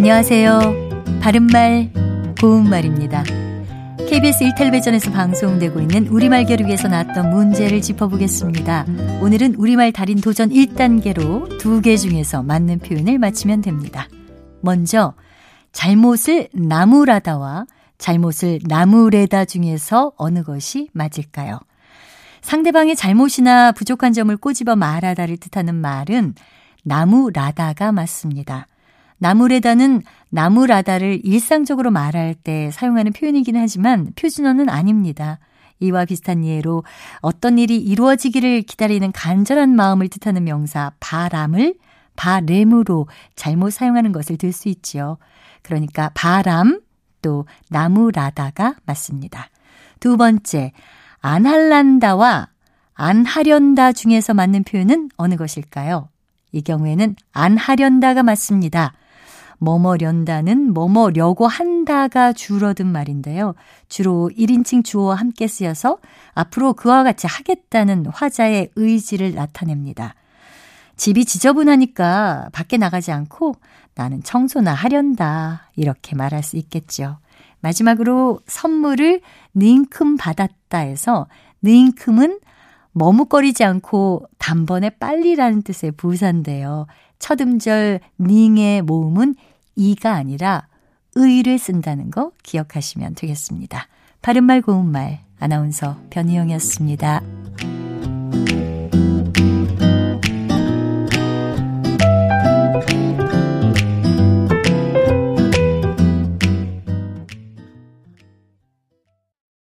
안녕하세요. 바른말, 고운말입니다. KBS 1텔레비전에서 방송되고 있는 우리말 겨루기에서 나왔던 문제를 짚어보겠습니다. 오늘은 우리말 달인 도전 1단계로 두 개 중에서 맞는 표현을 맞히면 됩니다. 먼저, 잘못을 나무라다와 잘못을 나무래다 중에서 어느 것이 맞을까요? 상대방의 잘못이나 부족한 점을 꼬집어 말하다를 뜻하는 말은 나무라다가 맞습니다. 나무레다는 나무라다를 일상적으로 말할 때 사용하는 표현이긴 하지만 표준어는 아닙니다. 이와 비슷한 예로 어떤 일이 이루어지기를 기다리는 간절한 마음을 뜻하는 명사 바람을 바램으로 잘못 사용하는 것을 들 수 있지요. 그러니까 바람 또 나무라다가 맞습니다. 두 번째, 안할란다와 안하련다 중에서 맞는 표현은 어느 것일까요? 이 경우에는 안하련다가 맞습니다. 뭐뭐련다는 뭐뭐려고 한다가 줄어든 말인데요. 주로 1인칭 주어와 함께 쓰여서 앞으로 그와 같이 하겠다는 화자의 의지를 나타냅니다. 집이 지저분하니까 밖에 나가지 않고 나는 청소나 하련다. 이렇게 말할 수 있겠죠. 마지막으로 선물을 닝큼 받았다 해서 닝큼은 머뭇거리지 않고 단번에 빨리라는 뜻의 부사인데요. 첫 음절 닝의 모음은 이가 아니라 의를 쓴다는 거 기억하시면 되겠습니다. 바른말 고운말 아나운서 변희영이었습니다.